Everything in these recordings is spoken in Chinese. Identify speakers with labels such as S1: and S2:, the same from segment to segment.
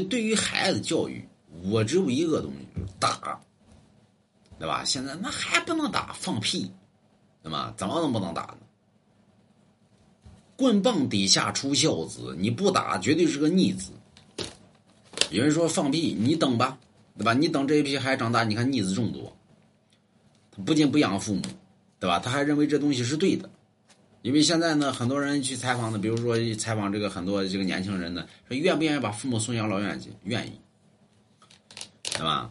S1: 对于孩子教育，我只有一个东西，就是打，对吧？现在那还不能打，放屁，对吧？怎么能不能打呢？棍棒底下出孝子，你不打绝对是个逆子。有人说放屁，你等吧，对吧？你等这一批孩子长大，你看逆子众多。不仅不养父母，对吧？他还认为这东西是对的。因为现在呢，很多人去采访的，比如说采访这个很多这个年轻人呢，说愿不愿意把父母送养老院去？愿意，对吧？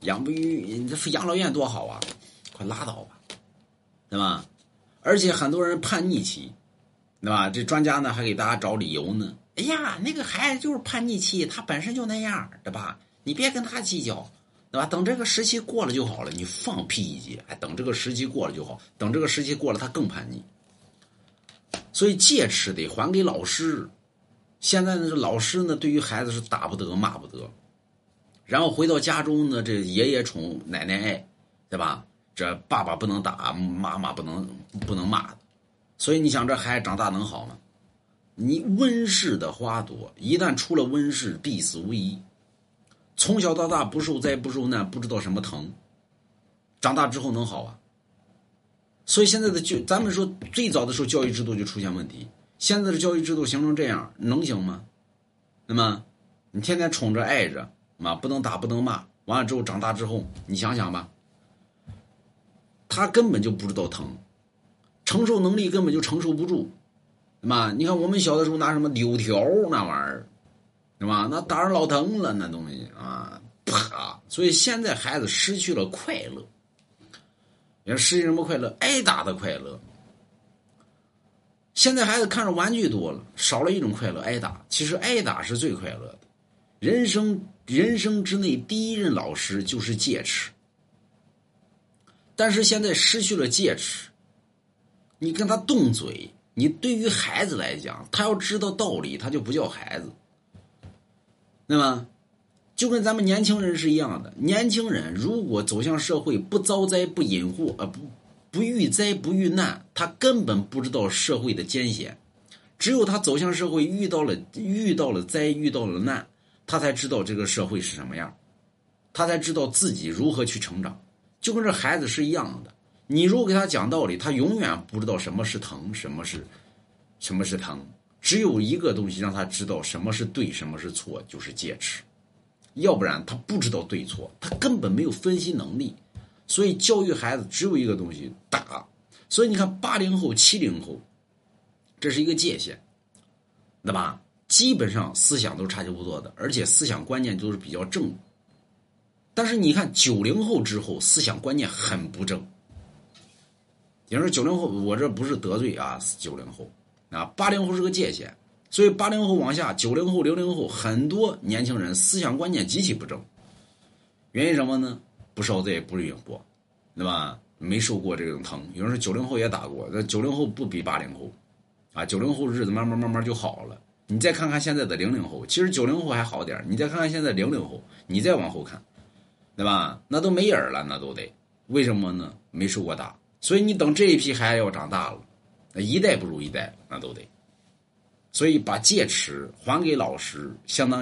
S1: 养不育，养老院多好啊，快拉倒吧，对吧？而且很多人叛逆期，对吧？这专家呢还给大家找理由呢。哎呀，那个孩子就是叛逆期，他本身就那样，对吧？你别跟他计较，对吧？等这个时期过了就好了。你放屁一句，哎，等这个时期过了就好，等这个时期过了，他更叛逆。所以戒尺得还给老师。现在呢，这老师呢，对于孩子是打不得、骂不得。然后回到家中呢，这爷爷宠，奶奶爱，对吧？这爸爸不能打，妈妈不能不能骂。所以你想，这孩子长大能好吗？你温室的花朵，一旦出了温室，必死无疑。从小到大不受灾不受难，不知道什么疼。长大之后能好啊？所以现在的教，咱们说最早的时候教育制度就出现问题，现在的教育制度形成这样，能行吗？那么你天天宠着爱着，嘛不能打不能骂，完了之后长大之后，你想想吧，他根本就不知道疼，承受能力根本就承受不住，对吧？你看我们小的时候拿什么柳条那玩意儿，对吧？那打人老疼了，那东西啊，啪！所以现在孩子失去了快乐。你说失去什么快乐？挨打的快乐。现在孩子看着玩具多了，少了一种快乐，挨打。其实挨打是最快乐的。人生人生之内第一任老师就是戒尺。但是现在失去了戒尺，你跟他动嘴，你对于孩子来讲，他要知道道理，他就不叫孩子，对吗？就跟咱们年轻人是一样的，年轻人如果走向社会不遭灾不隐祸啊不不遇灾不遇难，他根本不知道社会的艰险。只有他走向社会遇到了遇到了灾遇到了难，他才知道这个社会是什么样，他才知道自己如何去成长。就跟这孩子是一样的，你如果给他讲道理，他永远不知道什么是疼，什么是什么是疼。只有一个东西让他知道什么是对，什么是错，就是戒尺。要不然他不知道对错，他根本没有分析能力，所以教育孩子只有一个东西打。所以你看，八零后、七零后，这是一个界限，对吧？基本上思想都差距不多的，而且思想观念都是比较正。但是你看九零后之后，思想观念很不正。有人说九零后，我这不是得罪啊，九零后啊，八零后是个界限。所以八零后往下，九零后、零零后，很多年轻人思想观念极其不正。原因什么呢？不烧灾，不遇祸，对吧？没受过这种疼。有人说九零后也打过，那九零后不比八零后，啊，九零后日子慢慢慢慢就好了。你再看看现在的零零后，其实九零后还好点你再看看现在零零后，你再往后看，对吧？那都没影了，那都得为什么呢？没受过打。所以你等这一批孩子要长大了，那一代不如一代，那都得。所以，把戒尺还给老师，相当。